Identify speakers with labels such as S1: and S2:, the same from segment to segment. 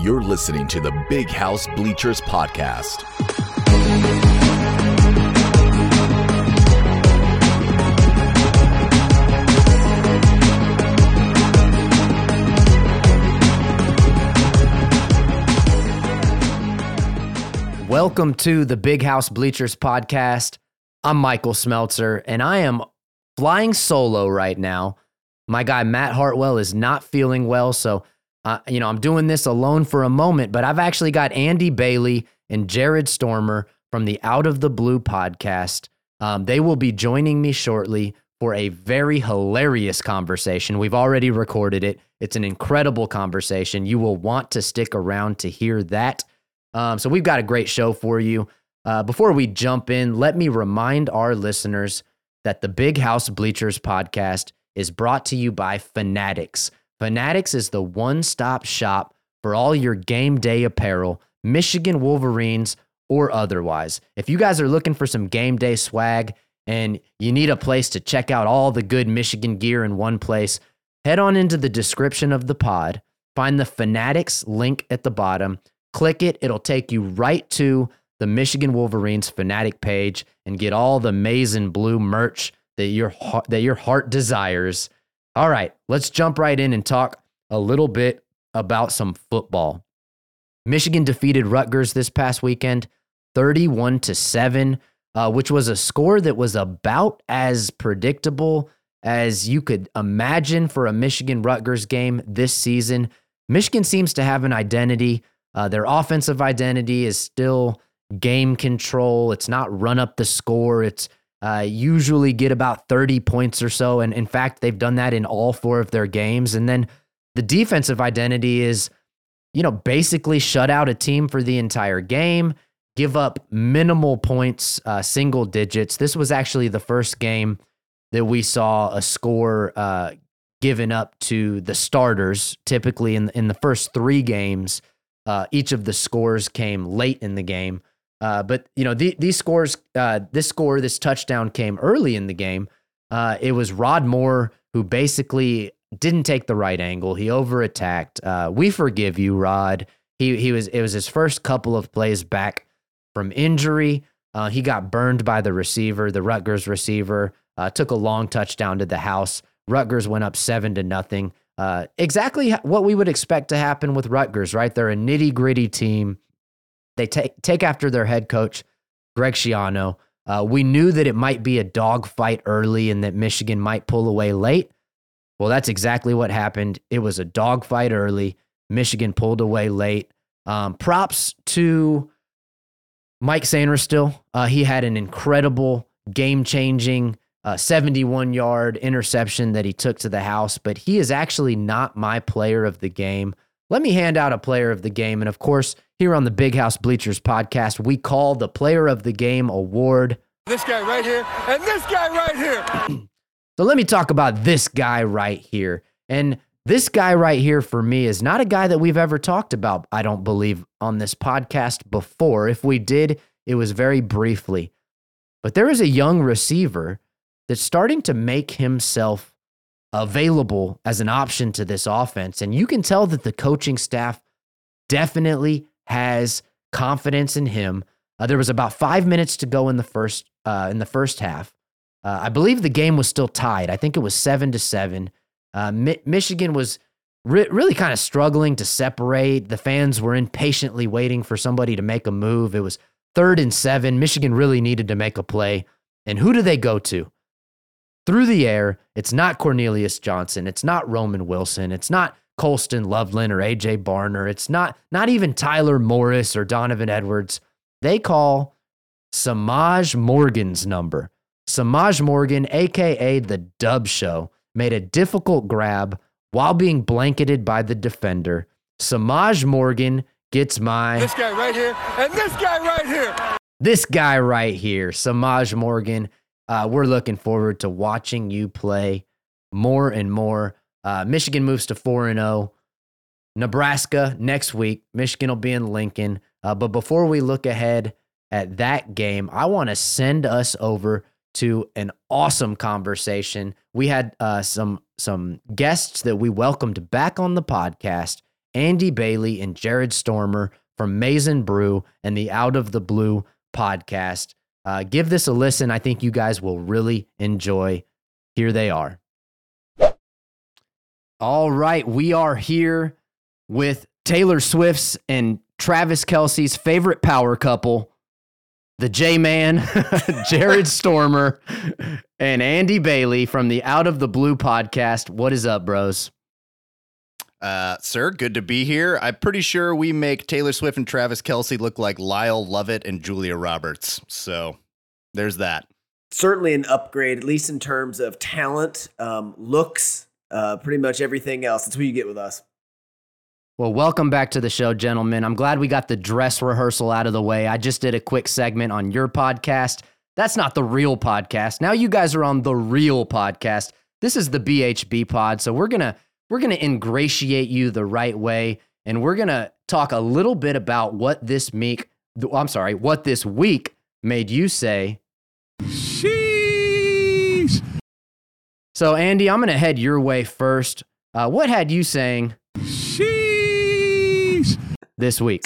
S1: You're listening to the Big House Bleachers Podcast.
S2: Welcome to the Big House Bleachers podcast. I'm Michael Smeltzer, and I am flying solo right now. My guy Matt Hartwell is not feeling well, so uh, you know I'm doing this alone for a moment. But I've actually got Andy Bailey and Jared Stormer from the Out of the Blue podcast. Um, they will be joining me shortly for a very hilarious conversation. We've already recorded it. It's an incredible conversation. You will want to stick around to hear that. Um, so we've got a great show for you. Uh, before we jump in, let me remind our listeners that the Big House Bleachers podcast is brought to you by Fanatics. Fanatics is the one stop shop for all your game day apparel, Michigan Wolverines or otherwise. If you guys are looking for some game day swag and you need a place to check out all the good Michigan gear in one place, head on into the description of the pod, find the Fanatics link at the bottom Click it, it'll take you right to the Michigan Wolverines fanatic page and get all the maize and blue merch that your that your heart desires. All right, let's jump right in and talk a little bit about some football. Michigan defeated Rutgers this past weekend, 31 to 7, uh, which was a score that was about as predictable as you could imagine for a Michigan Rutgers game this season. Michigan seems to have an identity uh, their offensive identity is still game control. It's not run up the score. It's uh, usually get about 30 points or so. And in fact, they've done that in all four of their games. And then the defensive identity is, you know, basically shut out a team for the entire game, give up minimal points, uh, single digits. This was actually the first game that we saw a score uh, given up to the starters. Typically, in in the first three games, uh, each of the scores came late in the game. Uh, but you know the, these scores, uh, this score, this touchdown came early in the game. Uh, it was Rod Moore who basically didn't take the right angle. He overattacked. Uh, we forgive you, Rod. He he was it was his first couple of plays back from injury. Uh, he got burned by the receiver, the Rutgers receiver. took a long touchdown to the house. Rutgers went up seven to nothing. Uh, exactly what we would expect to happen with Rutgers, right? They're a nitty gritty team. They take take after their head coach, Greg Schiano. Uh, we knew that it might be a dogfight early and that Michigan might pull away late. Well, that's exactly what happened. It was a dogfight early. Michigan pulled away late. Um, props to Mike Sainristil. Uh, he had an incredible game changing uh, 71 yard interception that he took to the house, but he is actually not my player of the game. Let me hand out a player of the game. And of course, here on the Big House Bleachers podcast, we call the Player of the Game award.
S3: This guy right here and this guy right here.
S2: so let me talk about this guy right here. And this guy right here for me is not a guy that we've ever talked about, I don't believe, on this podcast before. If we did, it was very briefly. But there is a young receiver that's starting to make himself available as an option to this offense. And you can tell that the coaching staff definitely has confidence in him. Uh, there was about five minutes to go in the first uh, in the first half. Uh, I believe the game was still tied. I think it was seven to seven. Uh, Mi- Michigan was re- really kind of struggling to separate. The fans were impatiently waiting for somebody to make a move. It was third and seven. Michigan really needed to make a play. And who do they go to? through the air. It's not Cornelius Johnson. It's not Roman Wilson. It's not Colston Loveland or AJ Barner. It's not not even Tyler Morris or Donovan Edwards. They call Semaj Morgan's number. Semaj Morgan, aka the Dub Show, made a difficult grab while being blanketed by the defender. Semaj Morgan gets my
S3: this guy right here and this guy right here.
S2: This guy right here, Semaj Morgan uh, we're looking forward to watching you play more and more. Uh, Michigan moves to 4 and 0. Nebraska next week. Michigan will be in Lincoln. Uh, but before we look ahead at that game, I want to send us over to an awesome conversation. We had uh, some some guests that we welcomed back on the podcast, Andy Bailey and Jared Stormer from Maize n Brew and the Out of the Blue podcast. Uh, give this a listen. I think you guys will really enjoy. Here they are. All right, we are here with Taylor Swift's and Travis Kelce's favorite power couple, the J Man, Jared Stormer, and Andy Bailey from the Out of the Blue podcast. What is up, bros?
S4: Uh, sir, good to be here. I'm pretty sure we make Taylor Swift and Travis Kelce look like Lyle Lovett and Julia Roberts. So there's that.
S5: Certainly an upgrade, at least in terms of talent, um, looks, uh, pretty much everything else. That's what you get with us.
S2: Well, welcome back to the show, gentlemen. I'm glad we got the dress rehearsal out of the way. I just did a quick segment on your podcast. That's not the real podcast. Now you guys are on the real podcast. This is the BHB pod. So we're going to we're going to ingratiate you the right way and we're going to talk a little bit about what this week I'm sorry, what this week made you say. So Andy, I'm going to head your way first. Uh, what had you saying
S3: Sheesh.
S2: this week?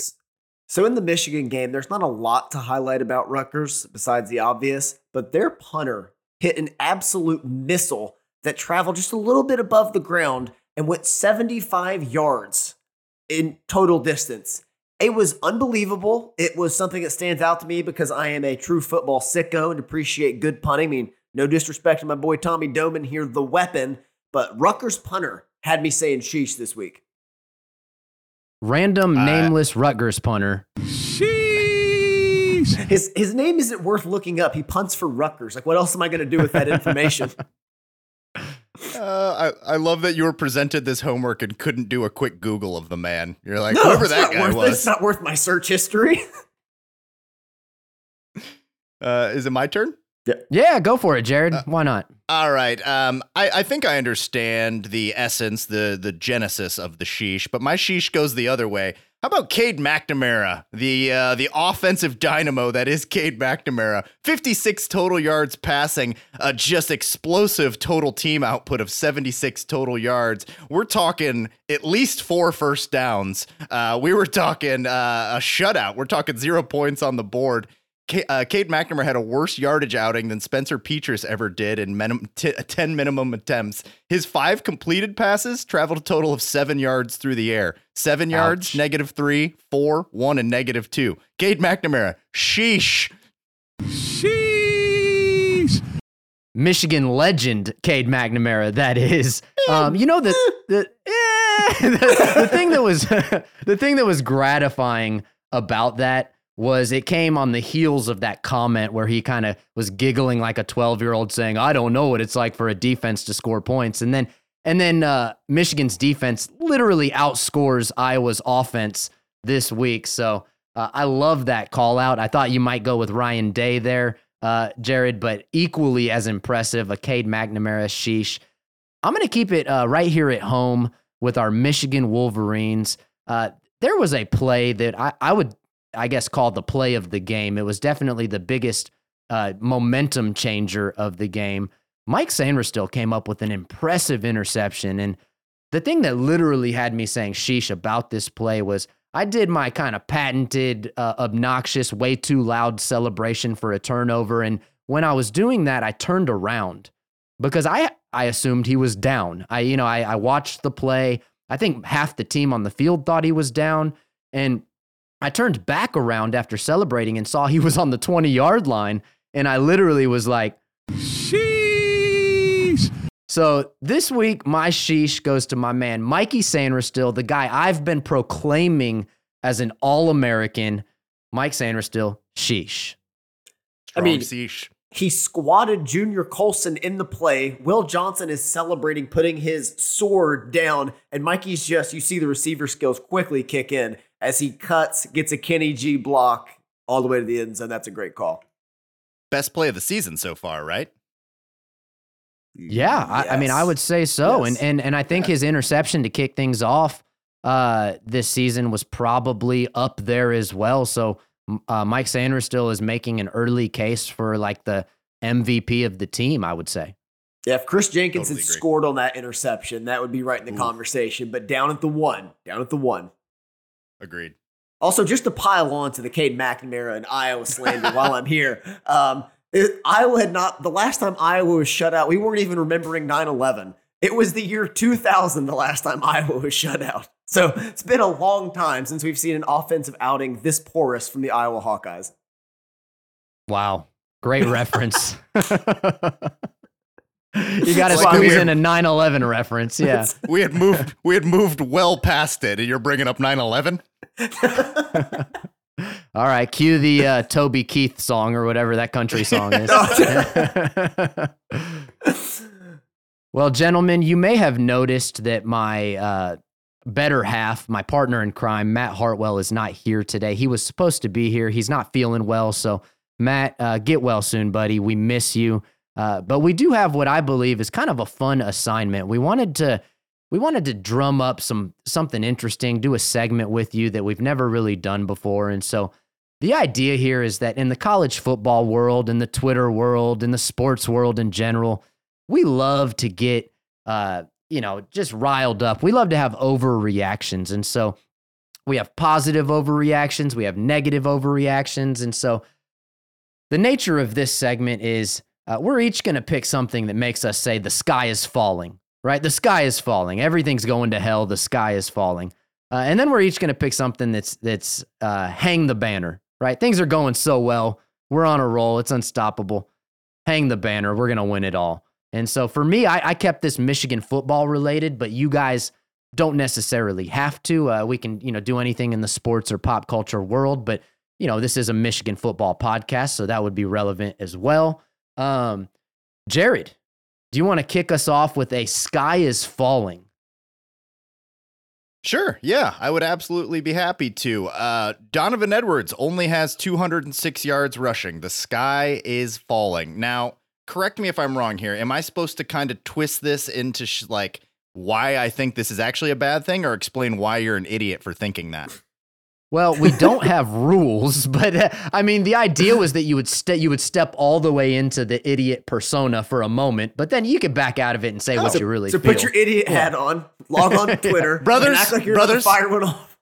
S5: So in the Michigan game, there's not a lot to highlight about Rutgers besides the obvious, but their punter hit an absolute missile that traveled just a little bit above the ground and went 75 yards in total distance. It was unbelievable. It was something that stands out to me because I am a true football sicko and appreciate good punting. I mean, no disrespect to my boy Tommy Doman here, the weapon, but Rutgers punter had me saying sheesh this week.
S2: Random
S4: Uh,
S2: nameless Rutgers punter.
S3: Sheesh.
S5: His his name isn't worth looking up. He punts for Rutgers. Like, what else am I going to do with that information?
S4: Uh, I, I love that you were presented this homework and couldn't do a quick Google of the man. You're like,
S5: no,
S4: whoever that guy
S5: worth
S4: was.
S5: It's not worth my search history.
S4: Uh, is it my turn?
S2: Yeah, go for it, Jared.
S4: Uh,
S2: Why not?
S4: All right. Um, I, I think I understand the essence, the the genesis of the sheesh, but my sheesh goes the other way. How about Cade McNamara, the uh, the offensive dynamo that is Cade McNamara? 56 total yards passing, uh, just explosive total team output of 76 total yards. We're talking at least four first downs. Uh, we were talking uh, a shutout. We're talking zero points on the board. K- uh, Cade McNamara had a worse yardage outing than Spencer Petras ever did in minim- t- 10 minimum attempts. His five completed passes traveled a total of seven yards through the air. Seven yards, negative three, four, one, and negative two. Cade McNamara, sheesh.
S3: Sheesh.
S2: Michigan legend Cade McNamara. That is, um, you know the the, eh, the the thing that was the thing that was gratifying about that was it came on the heels of that comment where he kind of was giggling like a 12 year old saying, I don't know what it's like for a defense to score points. And then, and then uh, Michigan's defense literally outscores Iowa's offense this week. So uh, I love that call out. I thought you might go with Ryan Day there, uh, Jared, but equally as impressive, a Cade McNamara sheesh. I'm going to keep it uh, right here at home with our Michigan Wolverines. Uh, there was a play that I, I would I guess, called the play of the game. It was definitely the biggest uh, momentum changer of the game. Mike Sainristil came up with an impressive interception. And the thing that literally had me saying sheesh about this play was I did my kind of patented, uh, obnoxious, way too loud celebration for a turnover. And when I was doing that, I turned around because I, I assumed he was down. I, you know, I, I watched the play. I think half the team on the field thought he was down. And I turned back around after celebrating and saw he was on the 20 yard line. And I literally was like,
S3: Sheesh.
S2: so this week, my sheesh goes to my man, Mikey Sainristil, the guy I've been proclaiming as an All American. Mike Sainristil, sheesh.
S5: I mean-
S4: sheesh.
S5: he squatted Junior Colson in the play. Will Johnson is celebrating, putting his sword down, and Mikey's just, you see the receiver skills quickly kick in as he cuts, gets a Kenny G block all the way to the end zone. That's a great call.
S4: Best play of the season so far, right?
S2: Yeah, I, I mean, I would say so, and
S5: Yes.
S2: and and I think his interception to kick things off uh, this season was probably up there as well. So uh, Mike Sainristil is making an early case for like the MVP of the team. I would say.
S5: Yeah, if Kris Jenkins
S4: Totally
S5: had
S4: agree.
S5: scored on that interception, that would be right in the
S4: Oof.
S5: conversation. But down at the one, down at the one.
S4: Agreed.
S5: Also, just to pile on to the Cade McNamara and Iowa slander while I'm here, um, it- Iowa had not, the last time Iowa was shut out, we weren't even remembering 9 11. It was the year 2000 the last time Iowa was shut out. So it's been a long time since we've seen an offensive outing this porous from the Iowa Hawkeyes.
S2: Wow. Great reference. you got to
S5: like
S2: squeeze in a 9 11 reference. Yeah.
S4: We had moved we had moved well past it, and you're bringing up 9/11.
S2: All right. Cue the uh, Toby Keith song or whatever that country song is. well, gentlemen, you may have noticed that my uh, better half, my partner in crime, Matt Hartwell, is not here today. He was supposed to be here. He's not feeling well. So, Matt, uh, get well soon, buddy. We miss you. Uh, but we do have what I believe is kind of a fun assignment. We wanted to we wanted to drum up some something interesting, do a segment with you that we've never really done before. And so the idea here is that in the college football world, in the Twitter world, in the sports world in general, we love to get uh, you know, just riled up. We love to have overreactions. And so we have positive overreactions, we have negative overreactions. And so the nature of this segment is uh, we're each going to pick something that makes us say the sky is falling, right? The sky is falling. Everything's going to hell. The sky is falling. Uh, and then we're each going to pick something that's that's uh, hang the banner, right? Things are going so well. We're on a roll. It's unstoppable. Hang the banner. We're going to win it all. And so for me, I, I kept this Michigan football related, but you guys don't necessarily have to. Uh, we can, you know, do anything in the sports or pop culture world, but you know, this is a Michigan football podcast, so that would be relevant as well. Um, Jared, do you want to kick us off with a sky is falling?
S4: Sure. Yeah, I would absolutely be happy to. Uh, Donovan Edwards only has 206 yards rushing. The sky is falling. Now, correct me if I'm wrong here. Am I supposed to kind of twist this into sh- like why I think this is actually a bad thing, or explain why you're an idiot for thinking that?
S2: Well, we don't have rules, but uh, I mean, the idea was that you would ste- you would step all the way into the idiot persona for a moment, but then you could back out of it and say what
S5: so,
S2: you really
S5: so
S2: feel.
S5: put your idiot hat on, log on to Twitter,
S4: Brothers,
S5: and act like you're
S4: brothers.
S5: fire one off.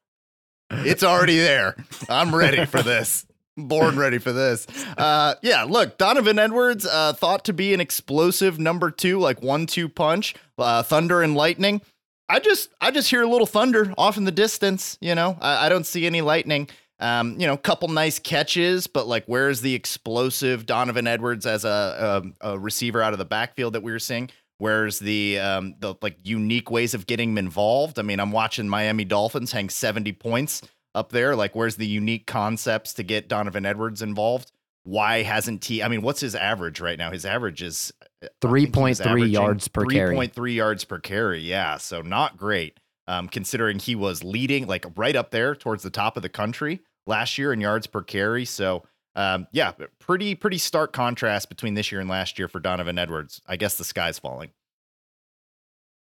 S4: It's already there. I'm ready for this. Born ready for this. Uh, yeah, look, Donovan Edwards, uh, thought to be an explosive number two, like one two punch, uh, thunder and lightning. I just, I just hear a little thunder off in the distance. You know, I, I don't see any lightning. Um, you know, couple nice catches, but like, where's the explosive Donovan Edwards as a, a, a receiver out of the backfield that we were seeing? Where's the um, the like unique ways of getting him involved? I mean, I'm watching Miami Dolphins hang 70 points up there. Like, where's the unique concepts to get Donovan Edwards involved? Why hasn't he? I mean, what's his average right now? His average is He was
S2: 3.3 yards per carry.
S4: 3.3 yards per carry. Yeah, so not great. Um, considering he was leading like right up there towards the top of the country last year in yards per carry. So um, yeah, pretty pretty stark contrast between this year and last year for Donovan Edwards. I guess the sky's falling.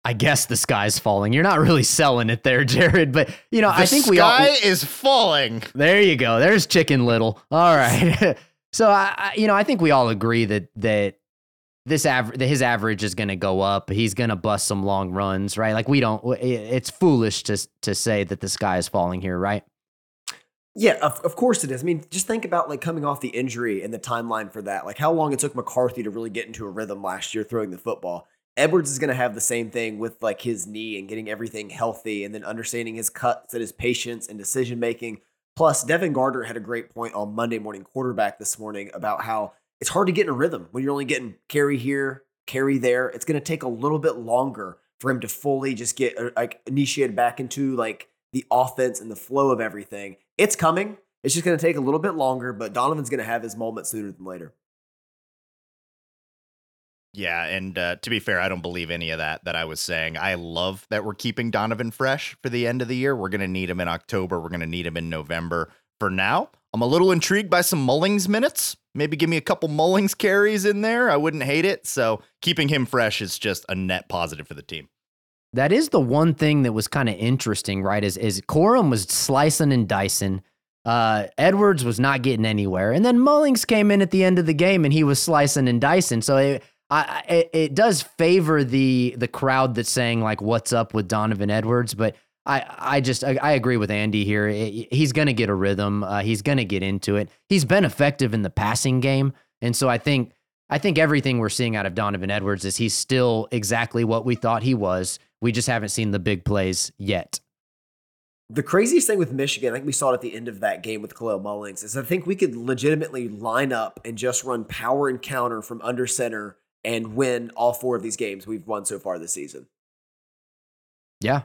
S2: I guess the sky's falling. You're not really selling it there, Jared, but you know,
S4: The
S2: I think we all
S4: sky is falling.
S2: There you go. There's Chicken Little. All right. so I, I, you know, I think we all agree that that this average, his average is going to go up. He's going to bust some long runs, right? Like we don't. It's foolish to to say that the sky is falling here, right?
S5: Yeah, of, of course it is. I mean, just think about like coming off the injury and the timeline for that. Like how long it took McCarthy to really get into a rhythm last year throwing the football. Edwards is going to have the same thing with like his knee and getting everything healthy and then understanding his cuts and his patience and decision making. Plus, Devin Gardner had a great point on Monday Morning Quarterback this morning about how it's hard to get in a rhythm when you're only getting carry here, carry there. It's going to take a little bit longer for him to fully just get uh, like initiated back into like the offense and the flow of everything. It's coming. It's just going to take a little bit longer, but Donovan's going to have his moment sooner than later.
S4: Yeah, and uh, to be fair, I don't believe any of that that I was saying. I love that we're keeping Donovan fresh for the end of the year. We're going to need him in October. We're going to need him in November. For now, I'm a little intrigued by some Mullings minutes. Maybe give me a couple Mullings carries in there. I wouldn't hate it. So keeping him fresh is just a net positive for the team.
S2: That is the one thing that was kind of interesting, right? Is is Corum was slicing and dicing. Uh, Edwards was not getting anywhere, and then Mullings came in at the end of the game and he was slicing and dicing. So it, I, it, it does favor the the crowd that's saying like what's up with Donovan Edwards, but I I just I, I agree with Andy here. He's going to get a rhythm. Uh, he's going to get into it. He's been effective in the passing game, and so I think I think everything we're seeing out of Donovan Edwards is he's still exactly what we thought he was. We just haven't seen the big plays yet.
S5: The craziest thing with Michigan, I think we saw it at the end of that game with Kalel Mullings, is I think we could legitimately line up and just run power and counter from under center and win all four of these games we've won so far this season.
S2: Yeah.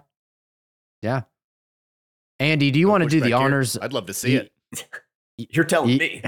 S2: Yeah. Andy, do you want to do the honors?
S4: I'd love to see it.
S5: You're telling me.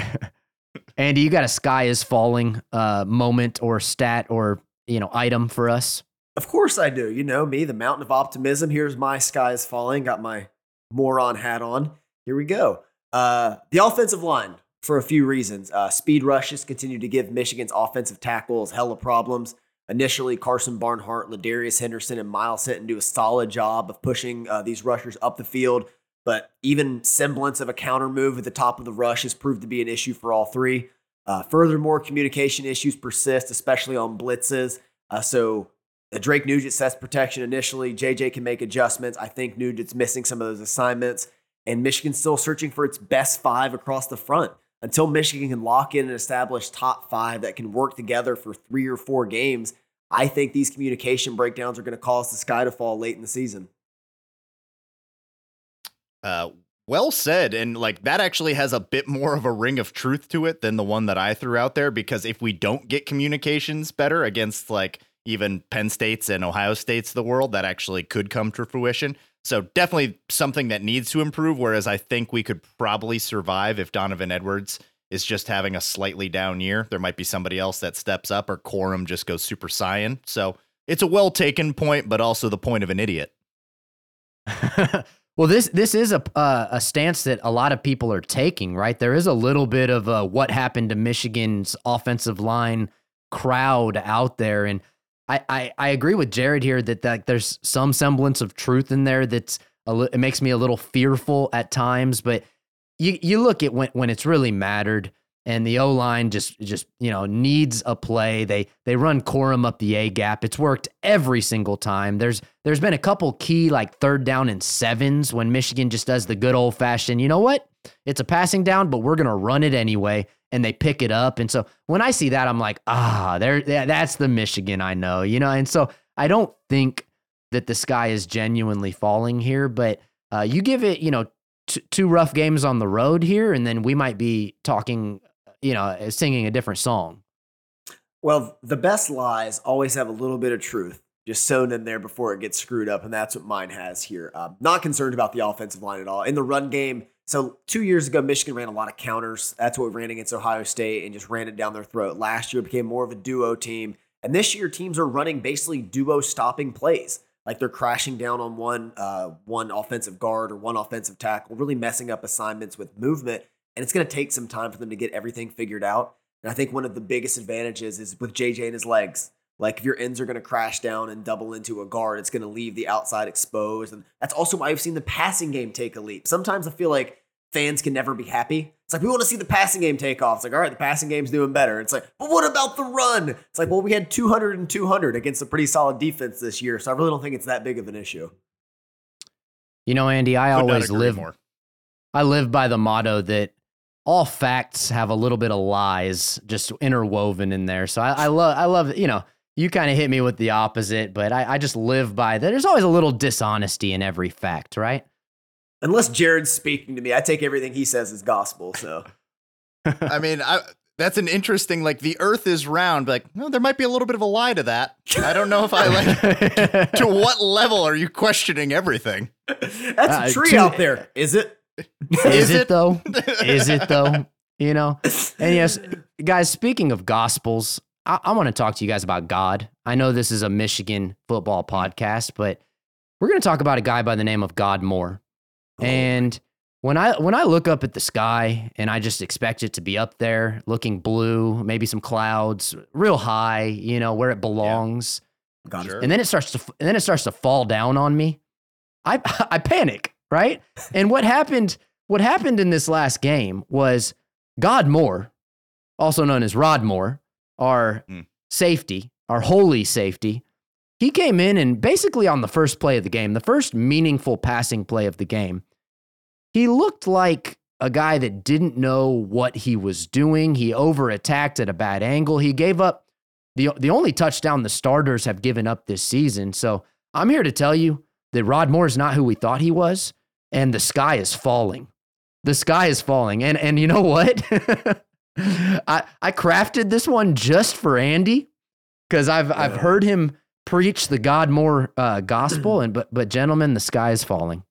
S2: Andy, you got a sky is falling uh, moment or stat or you know item for us?
S5: Of course I do. You know me, the mountain of optimism. Here's my sky is falling. Got my moron hat on. Here we go. Uh, the offensive line for a few reasons. Uh, speed rushes continue to give Michigan's offensive tackles hella problems. Initially, Karsen Barnhart, Ladarius Henderson, and Myles Hinton do a solid job of pushing uh, these rushers up the field. But even semblance of a counter move at the top of the rush has proved to be an issue for all three. Uh, furthermore, communication issues persist, especially on blitzes. Uh, so uh, Drake Nugent sets protection initially. JJ can make adjustments. I think Nugent's missing some of those assignments. And Michigan's still searching for its best five across the front. Until Michigan can lock in and establish top five that can work together for three or four games, I think these communication breakdowns are going to cause the sky to fall late in the season.
S4: Uh, well said. And like that actually has a bit more of a ring of truth to it than the one that I threw out there. Because if we don't get communications better against like even Penn States and Ohio States of the world, that actually could come to fruition. So definitely something that needs to improve. Whereas I think we could probably survive if Donovan Edwards is just having a slightly down year. There might be somebody else that steps up, or Corum just goes super saiyan. So it's a well taken point, but also the point of an idiot.
S2: well, this this is a uh, a stance that a lot of people are taking. Right, there is a little bit of a, what happened to Michigan's offensive line crowd out there, and I, I, I agree with Jared here that, that there's some semblance of truth in there that's a it makes me a little fearful at times, but you you look at when when it's really mattered and the O line just just you know needs a play. They they run Corum up the A gap. It's worked every single time. There's there's been a couple key like third down and sevens when Michigan just does the good old fashioned. You know what? It's a passing down, but we're gonna run it anyway and they pick it up. And so when I see that, I'm like, ah, there, that's the Michigan I know, you know. And so I don't think that the sky is genuinely falling here, but uh, you give it, you know, t- two rough games on the road here, and then we might be talking, you know, uh, singing a different song.
S5: Well, the best lies always have a little bit of truth just sewn in there before it gets screwed up, and that's what mine has here. Um, not concerned about the offensive line at all. In the run game, so two years ago, Michigan ran a lot of counters. That's what we ran against Ohio State and just ran it down their throat. Last year, it became more of a duo team. And this year, teams are running basically duo stopping plays. Like they're crashing down on one uh, one offensive guard or one offensive tackle, really messing up assignments with movement. And it's going to take some time for them to get everything figured out. And I think one of the biggest advantages is with JJ and his legs. Like if your ends are going to crash down and double into a guard, it's going to leave the outside exposed. And that's also why I've seen the passing game take a leap. Sometimes I feel like fans can never be happy. It's like we want to see the passing game take off. It's like, all right, the passing game's doing better. It's like, but what about the run? It's like, well, we had 200 and 200 against a pretty solid defense this year, so I really don't think it's that big of an issue.
S2: You know, Andy, I Could always live more. I live by the motto that all facts have a little bit of lies just interwoven in there. So I, I love, I love, you know, you kind of hit me with the opposite, but I, I just live by that. There's always a little dishonesty in every fact, right?
S5: Unless Jared's speaking to me, I take everything he says as gospel. So,
S4: I mean, I, that's an interesting. Like the Earth is round. But like, no, there might be a little bit of a lie to that. I don't know if I like. to what level are you questioning everything?
S5: That's uh, a tree to, out there. Is it?
S2: Is, is it, it though? is it though? You know. And yes, guys. Speaking of gospels, I, I want to talk to you guys about God. I know this is a Michigan football podcast, but we're going to talk about a guy by the name of God Moore. And when I when I look up at the sky and I just expect it to be up there, looking blue, maybe some clouds, real high, you know, where it belongs.
S5: Yeah. Sure.
S2: And then it starts to and then it starts to fall down on me. I I panic, right? and what happened what happened in this last game was God Moore, also known as Rod Moore, our mm. safety, our holy safety, he came in and basically on the first play of the game, the first meaningful passing play of the game, he looked like a guy that didn't know what he was doing. He over attacked at a bad angle. He gave up the, the only touchdown the starters have given up this season. So I'm here to tell you that Rod Moore is not who we thought he was, and the sky is falling. The sky is falling. And, and you know what? I, I crafted this one just for Andy because I've, I've heard him preach the God Moore uh, gospel. And but but gentlemen, the sky is falling.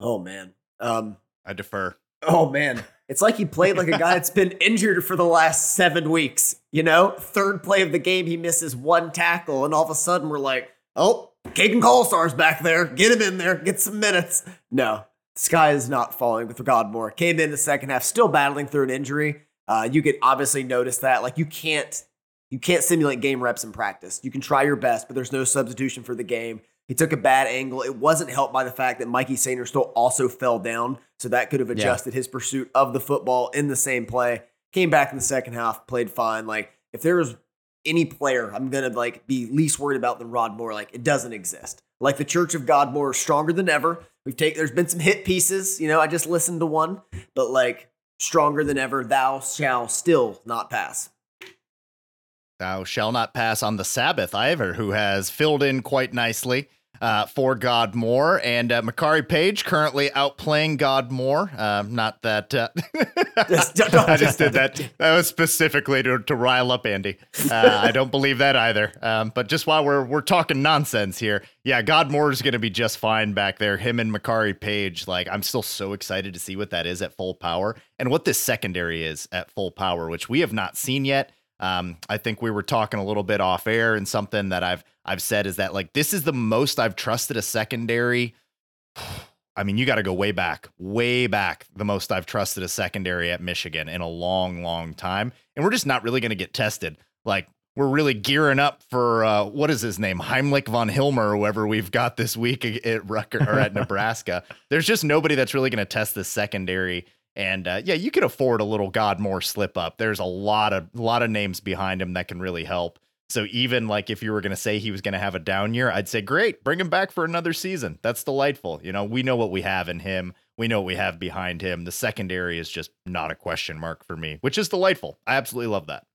S5: Oh man. Um,
S4: I defer.
S5: oh man. It's like he played like a guy that's been injured for the last seven weeks. You know, third play of the game, he misses one tackle, and all of a sudden we're like, oh, Caden Colstar's back there. Get him in there. Get some minutes. No, the sky is not falling with God Moore. Came in the second half, still battling through an injury. Uh, you could obviously notice that. Like you can't you can't simulate game reps in practice. You can try your best, but there's no substitution for the game. He took a bad angle. It wasn't helped by the fact that Mikey Sainristil also fell down, so that could have adjusted yeah. his pursuit of the football in the same play. Came back in the second half, played fine. Like if there was any player I'm gonna like be least worried about than Rod Moore, like it doesn't exist. Like the Church of God Moore is stronger than ever. We've taken there's been some hit pieces, you know. I just listened to one, but like stronger than ever. Thou shall still not pass.
S4: Thou shall not pass on the Sabbath either, who has filled in quite nicely uh, for God Moore. And uh, Makari Page currently outplaying God Moore. Uh, not that. Uh, I just did that. That was specifically to, to rile up Andy. Uh, I don't believe that either. Um, but just while we're, we're talking nonsense here, yeah, God Moore is going to be just fine back there. Him and Makari Page. Like, I'm still so excited to see what that is at full power and what this secondary is at full power, which we have not seen yet. Um, I think we were talking a little bit off air, and something that I've I've said is that like this is the most I've trusted a secondary. I mean, you got to go way back, way back. The most I've trusted a secondary at Michigan in a long, long time, and we're just not really going to get tested. Like we're really gearing up for uh, what is his name, Heimlich von Hilmer, whoever we've got this week at Rucker or at Nebraska. There's just nobody that's really going to test the secondary and uh, yeah, you could afford a little God Moore slip up. There's a lot of lot of names behind him that can really help. So even like if you were going to say he was going to have a down year, I'd say great, bring him back for another season. That's delightful. You know, we know what we have in him. We know what we have behind him. The secondary is just not a question mark for me, which is delightful. I absolutely love that.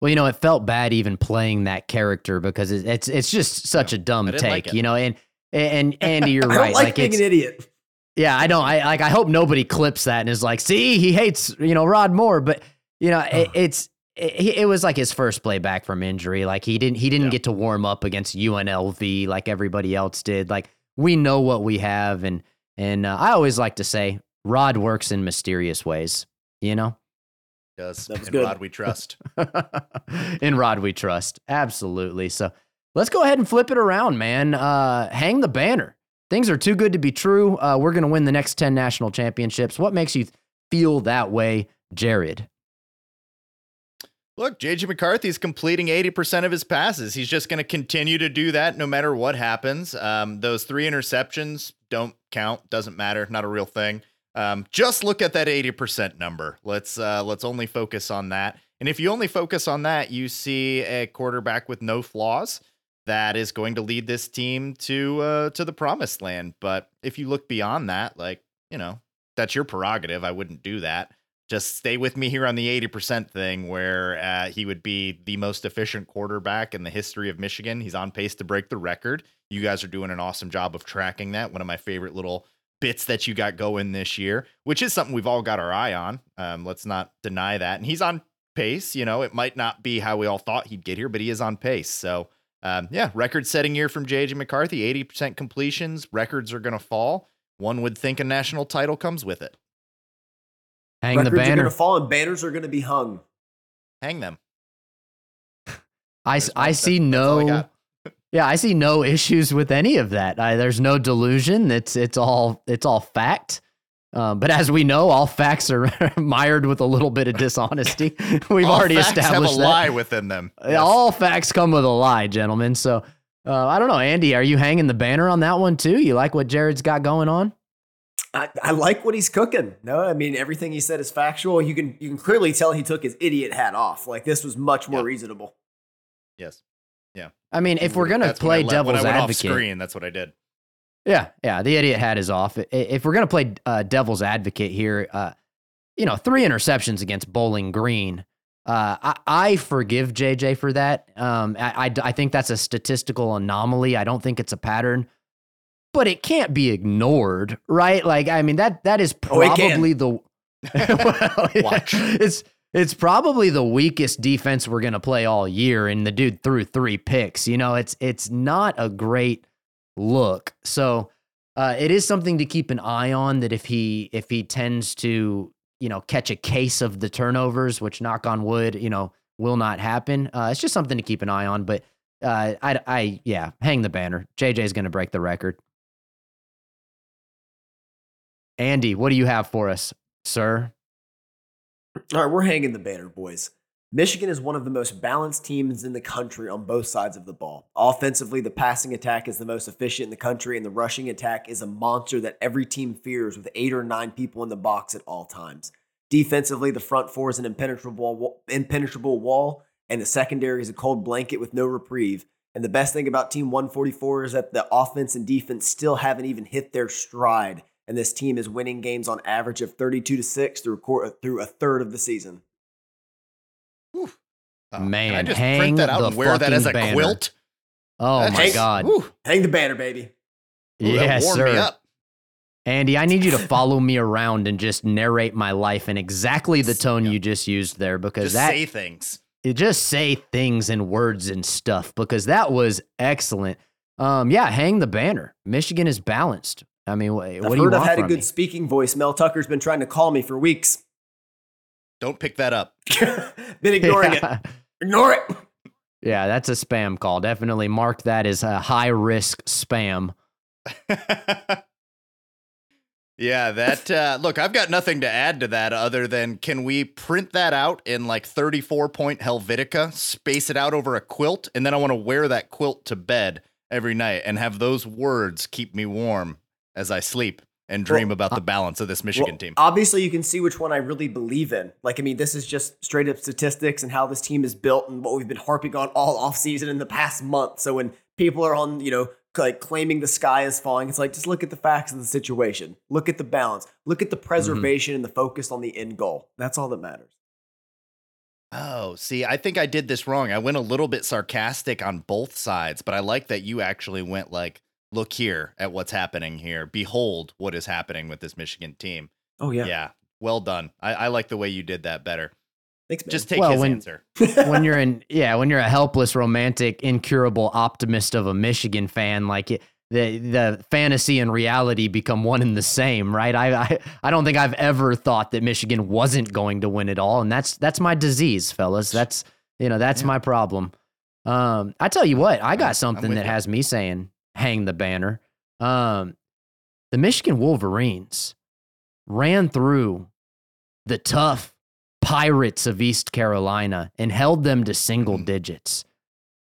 S2: Well, you know, it felt bad even playing that character because it's it's just such a dumb take, like you know. And and Andy, you're right.
S5: like, like being an idiot.
S2: Yeah, I don't. I like. I hope nobody clips that and is like, "See, he hates you know Rod Moore." But you know, it, it's it, it, was like his first play back from injury. Like he didn't he didn't yeah. get to warm up against UNLV like everybody else did. Like we know what we have, and and uh, I always like to say, Rod works in mysterious ways. You know,
S4: does in good. Rod we trust.
S2: in Rod we trust, absolutely. So let's go ahead and flip it around, man. Uh, hang the banner things are too good to be true. Uh, we're going to win the next 10 national championships. What makes you feel that way, Jared?
S4: Look, JJ McCarthy's completing 80% of his passes. He's just going to continue to do that no matter what happens. Um, those three interceptions don't count, doesn't matter, not a real thing. Um, just look at that 80% number. Let's uh, let's only focus on that. And if you only focus on that, you see a quarterback with no flaws that is going to lead this team to uh, to the promised land. But if you look beyond that, like you know, that's your prerogative. I wouldn't do that. Just stay with me here on the eighty percent thing, where uh, he would be the most efficient quarterback in the history of Michigan. He's on pace to break the record. You guys are doing an awesome job of tracking that. One of my favorite little bits that you got going this year, which is something we've all got our eye on. Um, let's not deny that. And he's on pace. You know, it might not be how we all thought he'd get here, but he is on pace. So um, yeah, record setting year from JJ McCarthy, 80% completions. Records are going to fall. One would think a national title comes with it.
S2: Hang
S5: Records
S2: the banner.
S5: are going to fall and banners are going to be hung.
S4: Hang them.
S2: I, I see no. I yeah, I see no issues with any of that. I, there's no delusion. It's it's all it's all fact. Um, but as we know, all facts are mired with a little bit of dishonesty. We've
S4: all
S2: already established have
S4: a
S2: that.
S4: lie within them.
S2: Yes. All facts come with a lie, gentlemen. So uh, I don't know, Andy. Are you hanging the banner on that one too? You like what Jared's got going on?
S5: I, I like what he's cooking. No, I mean everything he said is factual. You can you can clearly tell he took his idiot hat off. Like this was much more
S4: Yeah.
S5: reasonable.
S4: Yes. Yeah.
S2: I mean, if we're gonna
S4: That's when
S2: play
S4: I
S2: devil's
S4: when I went off
S2: advocate,
S4: screen, that's what I did.
S2: Yeah, yeah. The idiot hat is off. If we're gonna play uh, devil's advocate here, uh, you know, three interceptions against Bowling Green. Uh, I, I forgive JJ for that. Um, I, I, I think that's a statistical anomaly. I don't think it's a pattern, but it can't be ignored, right? Like, I mean that that is
S5: Oh,
S2: probably the well.
S4: Watch.
S2: It's it's probably the weakest defense we're gonna play all year, and the dude threw three picks. You know, it's it's not a great look. So uh, it is something to keep an eye on. That if he if he tends to you know catch a case of the turnovers, which knock on wood, you know will not happen. Uh, it's just something to keep an eye on. But uh, I I yeah, hang the banner. JJ's gonna break the record. Andy, what do you have for us, sir?
S5: All right, we're hanging the banner, boys. Michigan is one of the most balanced teams in the country on both sides of the ball. Offensively, the passing attack is the most efficient in the country, and the rushing attack is a monster that every team fears with eight or nine people in the box at all times. Defensively, the front four is an impenetrable, impenetrable wall, and the secondary is a cold blanket with no reprieve. And the best thing about Team 144 is that the offense and defense still haven't even hit their stride, and this team is winning games on average of 32 to six through through a third of the season.
S4: Oh,
S2: Man,
S4: can I just
S2: hang
S4: print that out
S2: the
S4: and wear that as a
S2: fucking banner.
S4: quilt?
S2: Oh
S4: That's
S2: my
S4: just-
S2: god.
S4: whew,
S5: Hang the banner, baby.
S4: ooh, that
S2: yes,
S4: me
S2: sir.
S4: up.
S2: Andy, I need you to follow me around and just narrate my life in exactly the tone
S4: Yeah.
S2: you just used there because
S4: Just
S2: that
S4: say things.
S2: you just say things and words and stuff because that was excellent. Um, yeah, hang the banner. Michigan is balanced. I mean, what
S5: I've
S2: do you
S5: heard
S2: want
S5: I've had a good
S2: me?
S5: speaking voice. Mel Tucker's been trying to call me for weeks.
S4: Don't pick that up.
S5: been ignoring
S2: yeah.
S5: it. Ignore it.
S2: Yeah, that's a spam call. Definitely mark that as a high risk spam.
S4: yeah, that uh, look, I've got nothing to add to that other than can we print that out in like 34 point Helvetica, space it out over a quilt, and then I want to wear that quilt to bed every night and have those words keep me warm as I sleep and dream
S5: Well,
S4: about uh, the balance of this Michigan
S5: Well,
S4: team.
S5: Obviously, you can see which one I really believe in. Like, I mean, this is just straight up statistics and how this team is built and what we've been harping on all offseason in the past month. So when people are on, you know, like claiming the sky is falling, it's like just look at the facts of the situation. Look at the balance. Look at the mm-hmm. preservation and the focus on the end goal. That's all that matters.
S4: Oh, see, I think I did this wrong. I went a little bit sarcastic on both sides, but I like that you actually went like, look here at what's happening here. Behold what is happening with this Michigan team.
S5: Oh
S4: Yeah.
S5: yeah.
S4: well done. I, I like the way you did that better.
S5: Thanks, man.
S4: Just take
S2: Well,
S4: his
S2: when-
S4: answer.
S2: when you're in yeah when you're a helpless romantic incurable optimist of a michigan fan like it, the the fantasy and reality become one and the same right I, I i don't think i've ever thought that michigan wasn't going to win it all and that's that's my disease fellas that's you know that's
S4: Yeah.
S2: my problem um i tell you what i
S4: I'm- I'm
S2: got something that
S4: you.
S2: has me saying hang the banner um the michigan wolverines ran through the tough Pirates of East Carolina and held them to single
S4: Mhm.
S2: digits.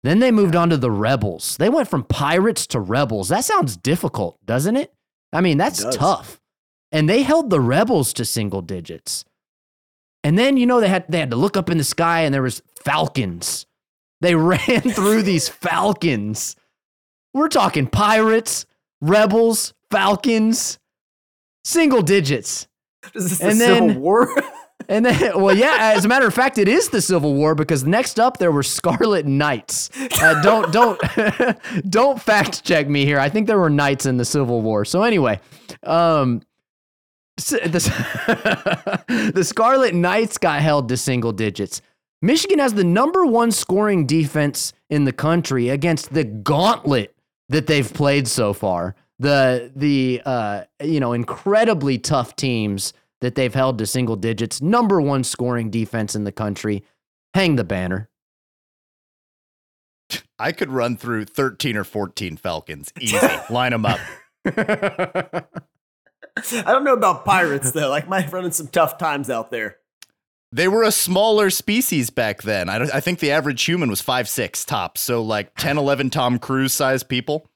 S2: Then they moved on to the Rebels. They went from Pirates to Rebels. That sounds difficult, doesn't it? I mean, that's tough. And they held the Rebels to single digits. And then, you know, they had they had to look up in the sky and there was falcons. They ran through these falcons. We're talking Pirates, Rebels, Falcons, single digits.
S5: Is this the
S2: and
S5: Civil
S2: then-
S5: War?
S2: And then, well, yeah. As a matter of fact, it is the Civil War because next up there were Scarlet Knights. Uh, don't don't don't fact check me here. I think there were knights in the Civil War. So anyway, um, the, the Scarlet Knights got held to single digits. Michigan has the number one scoring defense in the country against the gauntlet that they've played so far. The the uh, you know incredibly tough teams that they've held to single digits. Number one scoring defense in the country. Hang the banner.
S4: I could run through 13 or 14 Falcons. Easy. Line them up.
S5: I don't know about pirates though. Like might run in some tough times out there.
S4: They were a smaller species back then. I, I think the average human was five six tops. So like 10, 11 Tom Cruise sized people.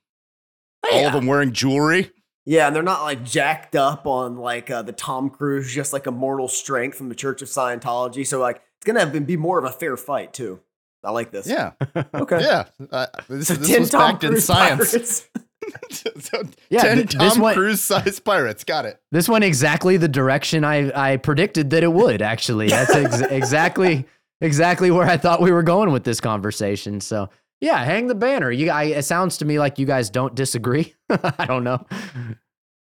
S4: All of them wearing jewelry.
S5: Yeah, and they're not like jacked up on like uh, the Tom Cruise, just like immortal strength from the Church of Scientology. So like it's gonna be more of a fair fight too. I like this.
S4: Yeah,
S5: Okay.
S4: yeah. Uh, this
S5: So
S4: this was
S5: Tom
S4: backed in science.
S5: pirates.
S4: so
S2: Yeah,
S4: ten
S2: th-
S4: Tom
S2: one-
S4: Cruise sized pirates. Got it.
S2: This went exactly the direction I, I predicted that it would. Actually, that's ex- exactly exactly where I thought we were going with this conversation. So yeah, hang the banner. You, I, it sounds to me like you guys don't disagree. I don't know.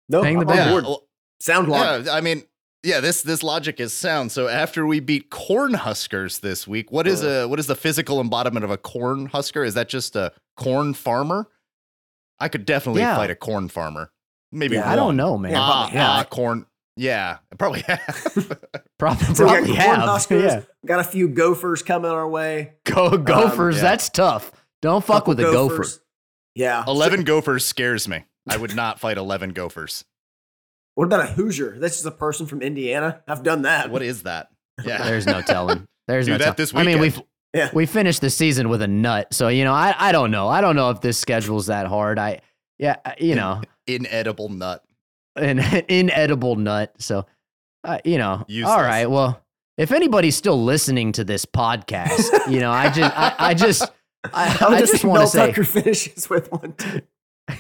S5: No,
S2: Hang the
S5: I'm
S2: banner.
S5: board. Sound logic.
S4: yeah. I mean, yeah. This this logic is sound. So after we beat corn huskers this week, what is a what is the physical embodiment of a corn husker? Is that just a corn farmer? I could definitely
S2: Yeah.
S4: fight a corn farmer. Maybe
S5: Yeah,
S2: I don't know, man.
S5: Yeah,
S4: Ah,
S5: probably
S2: yeah,
S4: ah, corn. Yeah, probably have.
S2: probably,
S5: So
S2: probably have.
S5: huskers,
S2: Yeah.
S5: Got a few gophers coming our way.
S2: Go Gophers.
S4: yeah.
S2: That's tough. Don't fuck
S5: Couple
S2: with a gopher.
S5: gophers. Yeah.
S4: Eleven gophers scares me. I would not fight eleven gophers.
S5: What about a Hoosier? That's just a person from Indiana. I've done that.
S4: What is that? Yeah,
S2: There's no telling. There's
S4: Do
S2: no
S4: that
S2: tell-
S4: this
S2: I mean,
S4: weekend.
S2: We
S5: Yeah.
S2: we finished the season with a nut, so you know, I I don't know. I don't know if this schedule's that hard. I yeah, you know,
S4: inedible nut.
S2: an inedible nut. So, uh, you know,
S4: Useless.
S2: all right. Well, if anybody's still listening to this podcast, you know, I just I, I just I,
S5: I,
S2: I
S5: just,
S2: want to say.
S5: Tucker finishes with one too.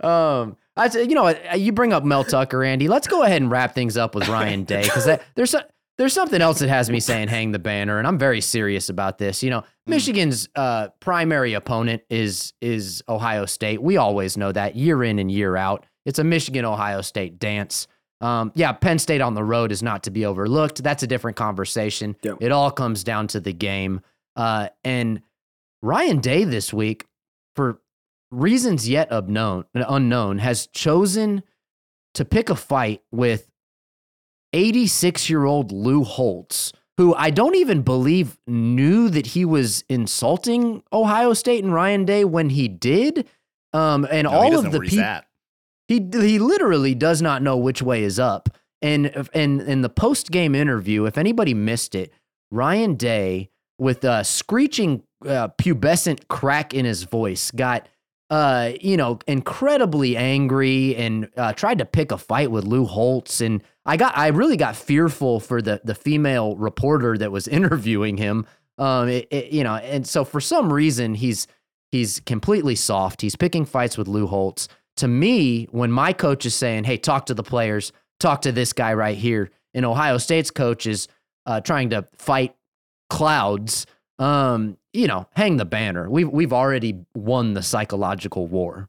S2: um, I you know what? You bring up Mel Tucker, Andy. Let's go ahead and wrap things up with Ryan Day because there's a, there's something else that has me saying hang the banner, and I'm very serious about this. You know, Michigan's uh, primary opponent is is Ohio State. We always know that year in and year out. It's a Michigan Ohio State dance. Um, yeah, Penn State on the road is not to be overlooked. That's a different conversation.
S5: Yep.
S2: It all comes down to the game. Uh, and Ryan Day this week, for reasons yet unknown, unknown, has chosen to pick a fight with 86 year old Lou Holtz, who I don't even believe knew that he was insulting Ohio State and Ryan Day when he did. Um, and
S4: No,
S2: all of the people. He he literally does not know which way is up. And and in the post game interview, if anybody missed it, Ryan Day with a screeching uh, pubescent crack in his voice got uh you know incredibly angry and uh, tried to pick a fight with Lou Holtz. And I got I really got fearful for the the female reporter that was interviewing him. Um it, it- you know and so for some reason he's he's completely soft. He's picking fights with Lou Holtz. To me when my coach is saying hey talk to the players. Talk to this guy right here and Ohio State's coach is uh, trying to fight clouds um you know hang the banner we've we've already won the psychological war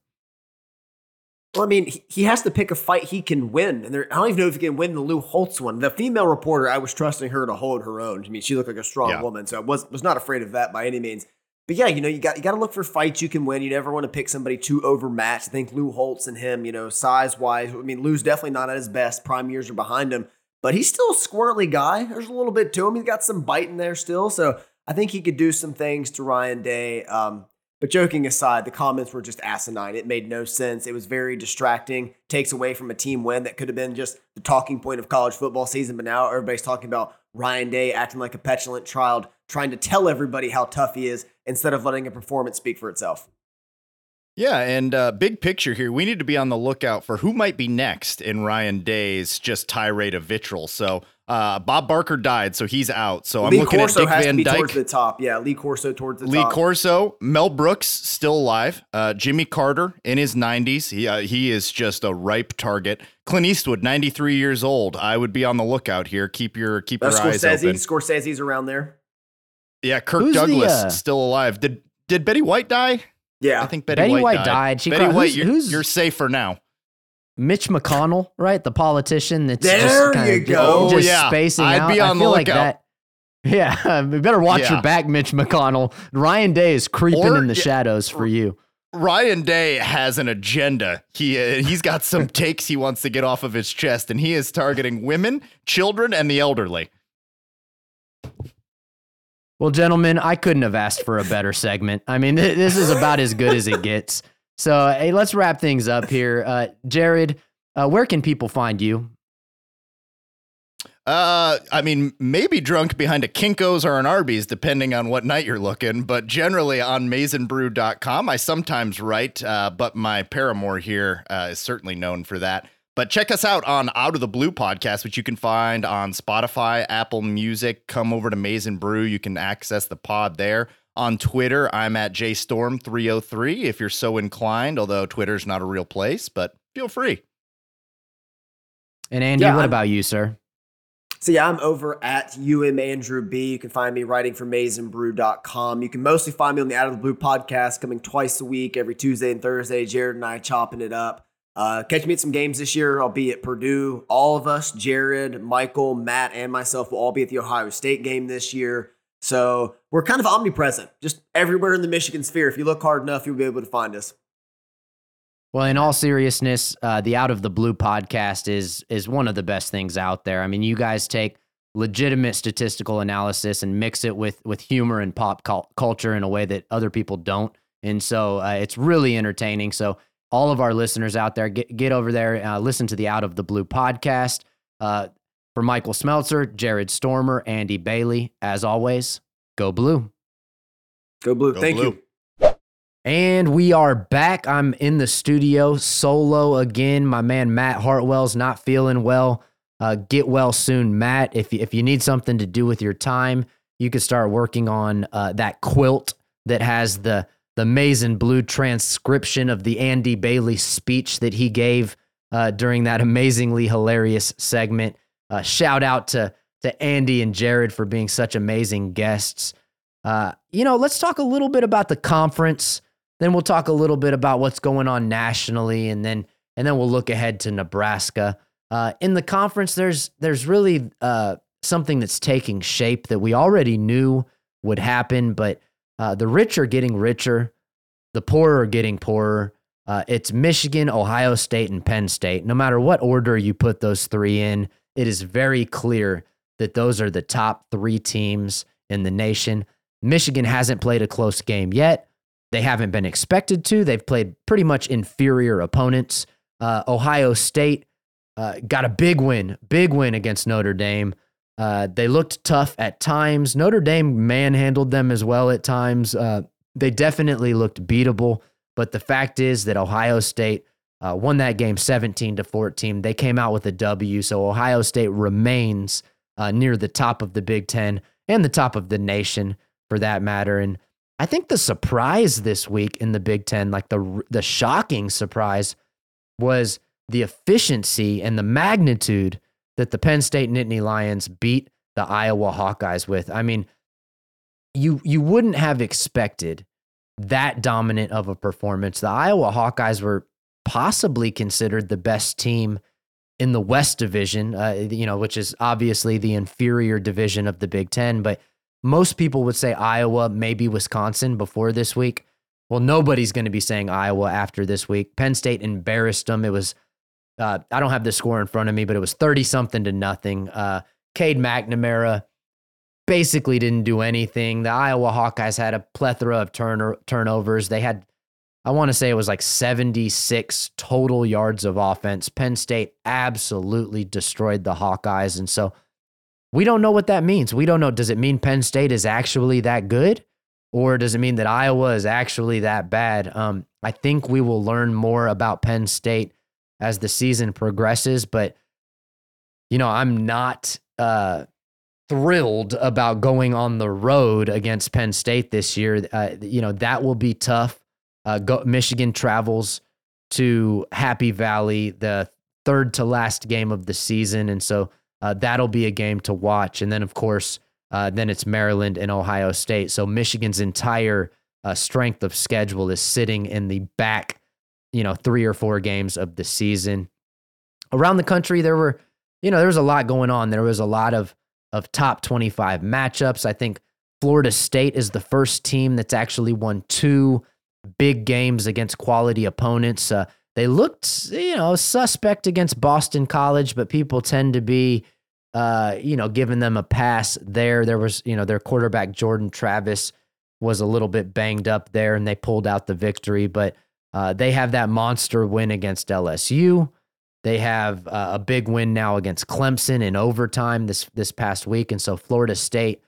S5: Well, I mean, he, he has to pick a fight he can win, and there, I don't even know if he can win the Lou Holtz one. The female reporter, I was trusting her to hold her own. I mean, she looked like a strong
S4: Yeah.
S5: woman, so I was was not afraid of that by any means. But yeah, you know, you got you got to look for fights you can win. You never want to pick somebody too overmatched. I think Lou Holtz and him, you know, size wise, I mean, Lou's definitely not at his best. Prime years are behind him, but he's still a squirrely guy. There's a little bit to him. He's got some bite in there still, so I think he could do some things to Ryan Day. Um, but joking aside, the comments were just asinine. It made no sense. It was very distracting. Takes away from a team win that could have been just the talking point of college football season. But now everybody's talking about Ryan Day acting like a petulant child, trying to tell everybody how tough he is instead of letting a performance speak for itself.
S4: Yeah, and uh, big picture here, we need to be on the lookout for who might be next in Ryan Day's just tirade of vitriol. So uh, Bob Barker died, so he's out. So I'm looking at
S5: Lee
S4: looking
S5: Corso
S4: at Dick
S5: has
S4: Van
S5: to be towards the top. Yeah, Lee Corso towards the
S4: Lee
S5: top.
S4: Lee Corso, Mel Brooks still alive, uh, Jimmy Carter in his 90s. He uh, he is just a ripe target. Clint Eastwood, 93 years old. I would be on the lookout here. Keep your keep your eyes
S5: Scorsese,
S4: open.
S5: Scorsese's around there.
S4: Yeah, Kirk
S2: Who's the,
S4: Douglas
S2: uh,
S4: still alive. Did did Betty White die?
S5: Yeah,
S4: I think Betty,
S2: Betty
S4: White,
S2: White
S4: died.
S2: died. She
S4: Betty
S2: cra-
S4: White,
S2: who's-
S4: you're,
S2: who's-
S4: you're safe for now.
S2: Mitch McConnell, right? The politician that's
S5: There
S2: just kinda
S5: you
S2: ju-
S5: go.
S2: just
S4: Oh, yeah.
S2: spacing
S4: I'd
S2: out.
S4: be
S2: I
S4: on the
S2: feel like that. Yeah, we better watch
S4: Yeah.
S2: your back, Mitch McConnell. Ryan Day is creeping
S4: Or-
S2: in the
S4: yeah.
S2: shadows for you.
S4: Ryan Day has an agenda. He uh, he's got some takes he wants to get off of his chest, and he is targeting women, children, and the elderly.
S2: Well, gentlemen, I couldn't have asked for a better segment. I mean, th- this is about as good as it gets. So, hey, let's wrap things up here. Uh, Jared, uh, where can people find you?
S4: Uh, I mean, maybe drunk behind a Kinko's or an Arby's, depending on what night you're looking. But generally on maizenbrew.com, I sometimes write, uh, but my paramour here uh, is certainly known for that. But check us out on Out of the Blue podcast, which you can find on Spotify, Apple Music. Come over to Maize n Brew. You can access the pod there. On Twitter, I'm at jstorm303 if you're so inclined, although Twitter's not a real place, but feel free.
S2: And Andy,
S5: Yeah,
S2: what
S5: I'm-
S2: about you, sir?
S5: So yeah, I'm over at UM Andrew B. You can find me writing for maizenbrew.com. You can mostly find me on the Out of the Blue podcast coming twice a week, every Tuesday and Thursday. Jared and I chopping it up. Uh, catch me at some games this year. I'll be at Purdue. All of us, Jared, Michael, Matt, and myself will all be at the Ohio State game this year. So we're kind of omnipresent, just everywhere in the Michigan sphere. If you look hard enough, you'll be able to find us.
S2: Well, in all seriousness, uh, the Out of the Blue podcast is is one of the best things out there. I mean, you guys take legitimate statistical analysis and mix it with with humor and pop cul- culture in a way that other people don't, and so uh, it's really entertaining. So, all of our listeners out there, get get over there, uh, listen to the Out of the Blue podcast. For Michael Smeltzer, Jared Stormer, Andy Bailey, as always, go blue.
S5: Go Blue.
S4: Go
S5: Thank
S4: Blue.
S5: you.
S2: And we are back. I'm in the studio solo again. My man Matt Hartwell's not feeling well. Uh, get well soon, Matt. If you, if you need something to do with your time, you could start working on uh, that quilt that has the the Maize n Brew transcription of the Andy Bailey speech that he gave uh, during that amazingly hilarious segment. Uh, shout out to to Andy and Jared for being such amazing guests. Uh, you know, let's talk a little bit about the conference. Then we'll talk a little bit about what's going on nationally, and then and then we'll look ahead to Nebraska. Uh, in the conference, there's there's really uh, something that's taking shape that we already knew would happen, but uh, the rich are getting richer, the poor are getting poorer. Uh, it's Michigan, Ohio State, and Penn State. No matter what order you put those three in, it is very clear that those are the top three teams in the nation. Michigan hasn't played a close game yet. They haven't been expected to. They've played pretty much inferior opponents. Uh, Ohio State uh, got a big win, big win against Notre Dame. Uh, they looked tough at times. Notre Dame manhandled them as well at times. Uh, they definitely looked beatable. But the fact is that Ohio State uh, won that game 17 to 14. They came out with a W. So Ohio State remains uh, near the top of the Big Ten and the top of the nation for that matter. And I think the surprise this week in the Big Ten, like the the shocking surprise, was the efficiency and the magnitude that the Penn State Nittany Lions beat the Iowa Hawkeyes with. I mean, you you wouldn't have expected that dominant of a performance. The Iowa Hawkeyes were possibly considered the best team in the West Division, uh, you know, which is obviously the inferior division of the Big Ten. But most people would say Iowa, maybe Wisconsin before this week. Well, nobody's going to be saying Iowa after this week. Penn State embarrassed them. It was, uh, I don't have the score in front of me, but it was 30 something to nothing. Uh, Cade McNamara basically didn't do anything. The Iowa Hawkeyes had a plethora of turn- turnovers. They had, I want to say it was like 76 total yards of offense. Penn State absolutely destroyed the Hawkeyes. And so we don't know what that means. We don't know. Does it mean Penn State is actually that good? Or does it mean that Iowa is actually that bad? Um, I think we will learn more about Penn State as the season progresses. But, you know, I'm not uh, thrilled about going on the road against Penn State this year. Uh, you know, that will be tough. Uh, go, Michigan travels to Happy Valley, the third to last game of the season. And so uh, that'll be a game to watch. And then, of course, uh, then it's Maryland and Ohio State. So Michigan's entire uh, strength of schedule is sitting in the back, you know, three or four games of the season. Around the country, there were, you know, there was a lot going on. There was a lot of of top 25 matchups. I think Florida State is the first team that's actually won two big games against quality opponents. Uh, they looked, you know, suspect against Boston College, but people tend to be, uh, you know, giving them a pass there. There was, you know, their quarterback Jordan Travis was a little bit banged up there, and they pulled out the victory. But uh, they have that monster win against LSU. They have uh, a big win now against Clemson in overtime this this past week, and so Florida State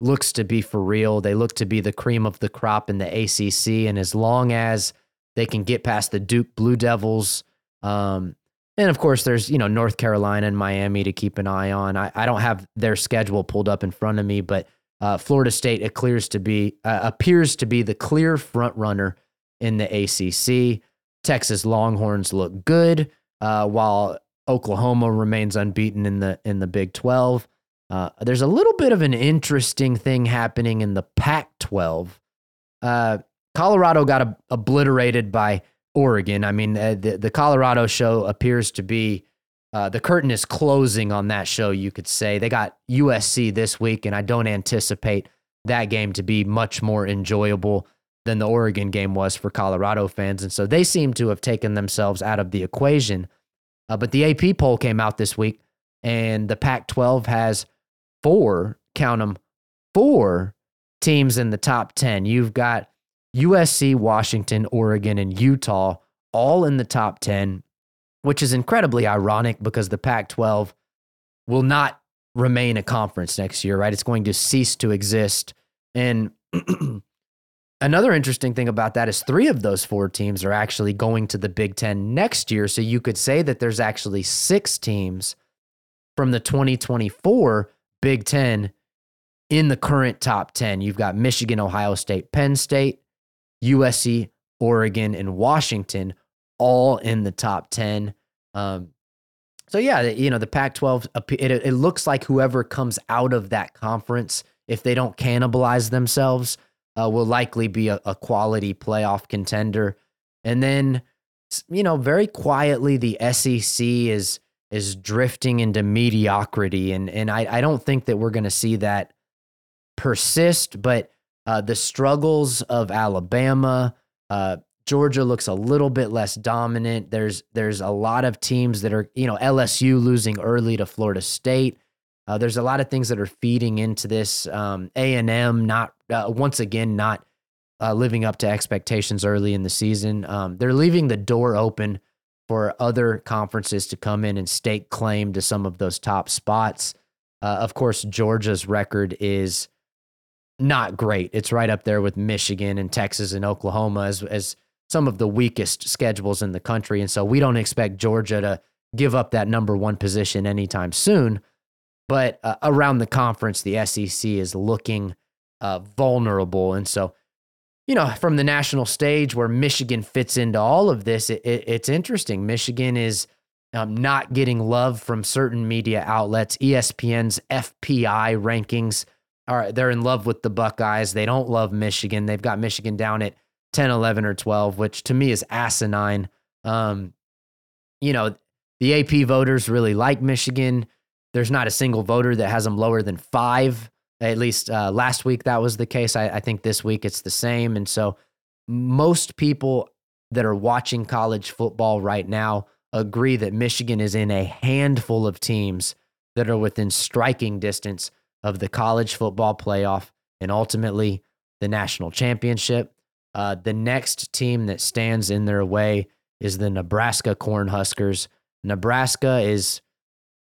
S2: looks to be for real. They look to be the cream of the crop in the ACC, and as long as they can get past the Duke Blue Devils, um, and of course there's you know North Carolina and Miami to keep an eye on. I, I don't have their schedule pulled up in front of me, but uh, Florida State it clears to be uh, appears to be the clear front runner in the ACC. Texas Longhorns look good, uh, while Oklahoma remains unbeaten in the in the Big Twelve. Uh, there's a little bit of an interesting thing happening in the Pac-12. Uh, Colorado got a, obliterated by Oregon. I mean, uh, the the Colorado show appears to be uh, the curtain is closing on that show. You could say they got USC this week, and I don't anticipate that game to be much more enjoyable than the Oregon game was for Colorado fans. And so they seem to have taken themselves out of the equation. Uh, but the AP poll came out this week, and the Pac 12 has four, count them, four teams in the top 10. You've got USC, Washington, Oregon, and Utah all in the top 10, which is incredibly ironic because the Pac 12 will not remain a conference next year, right? It's going to cease to exist. And another interesting thing about that is three of those four teams are actually going to the Big Ten next year. So you could say that there's actually six teams from the 2024 Big Ten in the current top 10. You've got Michigan, Ohio State, Penn State, USC, Oregon, and Washington all in the top 10. Um, so, yeah, you know, the Pac 12, it, it looks like whoever comes out of that conference, if they don't cannibalize themselves, uh, will likely be a, a quality playoff contender. And then, you know, very quietly, the SEC is is drifting into mediocrity. And and I, I don't think that we're going to see that persist, but uh, the struggles of Alabama, uh, Georgia looks a little bit less dominant. There's there's a lot of teams that are you know LSU losing early to Florida State. Uh, there's a lot of things that are feeding into this. Um, a and M not uh, once again not uh, living up to expectations early in the season. Um, they're leaving the door open for other conferences to come in and stake claim to some of those top spots. Uh, of course, Georgia's record is not great. It's right up there with Michigan and Texas and Oklahoma as, as some of the weakest schedules in the country. And so we don't expect Georgia to give up that number one position anytime soon. But uh, around the conference, the SEC is looking uh, vulnerable. And so you know, from the national stage where Michigan fits into all of this, it, it, it's interesting. Michigan is um, not getting love from certain media outlets. ESPN's FPI rankings are they're in love with the Buckeyes. They don't love Michigan. They've got Michigan down at 10, 11, or 12, which to me is asinine. Um, you know, the AP voters really like Michigan. There's not a single voter that has them lower than five. At least uh, last week that was the case. I, I think this week it's the same. And so most people that are watching college football right now agree that Michigan is in a handful of teams that are within striking distance of the college football playoff and ultimately the national championship. Uh, the next team that stands in their way is the Nebraska Cornhuskers. Nebraska is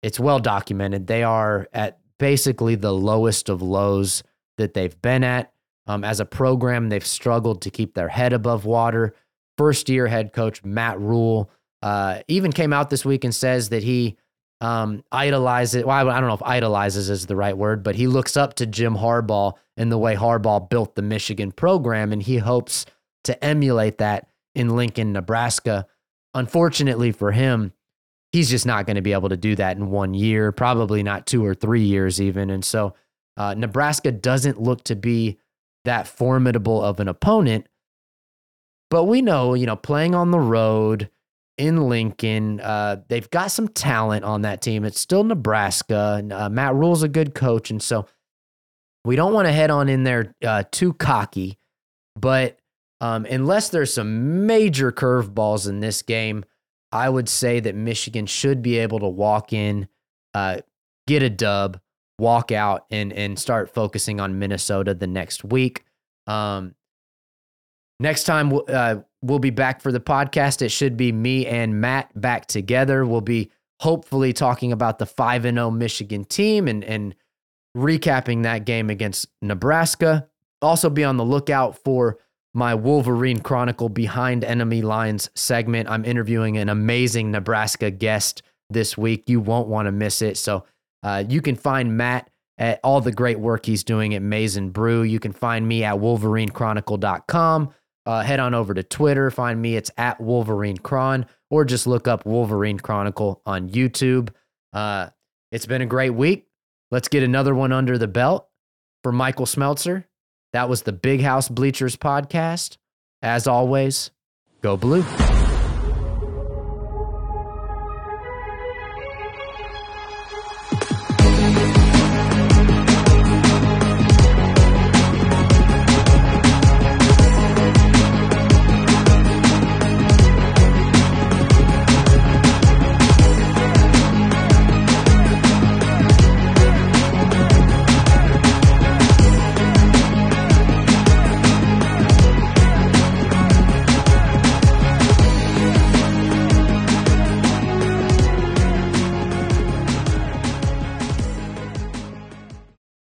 S2: it's well documented. They are at basically the lowest of lows that they've been at. Um, as a program, they've struggled to keep their head above water. First year head coach Matt Rhule uh, even came out this week and says that he um, idolizes, well, I don't know if idolizes is the right word, but he looks up to Jim Harbaugh and the way Harbaugh built the Michigan program, and he hopes to emulate that in Lincoln, Nebraska. Unfortunately for him, he's just not going to be able to do that in one year, probably not two or three years even. And so uh, Nebraska doesn't look to be that formidable of an opponent. But we know, you know, playing on the road in Lincoln, uh, they've got some talent on that team. It's still Nebraska. Uh, Matt Rhule's a good coach. And so we don't want to head on in there uh, too cocky. But um, unless there's some major curveballs in this game, I would say that Michigan should be able to walk in, uh, get a dub, walk out, and and start focusing on Minnesota the next week. Um, next time uh, we'll be back for the podcast. It should be me and Matt back together. We'll be hopefully talking about the 5 and 0 Michigan team and and recapping that game against Nebraska. Also be on the lookout for my Wolverine Chronicle Behind Enemy Lines segment. I'm interviewing an amazing Nebraska guest this week. You won't want to miss it. So uh, you can find Matt at all the great work he's doing at Maize Brew. You can find me at wolverinechronicle.com. Uh, head on over to Twitter. Find me. It's at Wolverine Cron, or just look up Wolverine Chronicle on YouTube. Uh, it's been a great week. Let's get another one under the belt for Michael Smeltzer. That was the Big House Bleachers podcast. As always, go blue.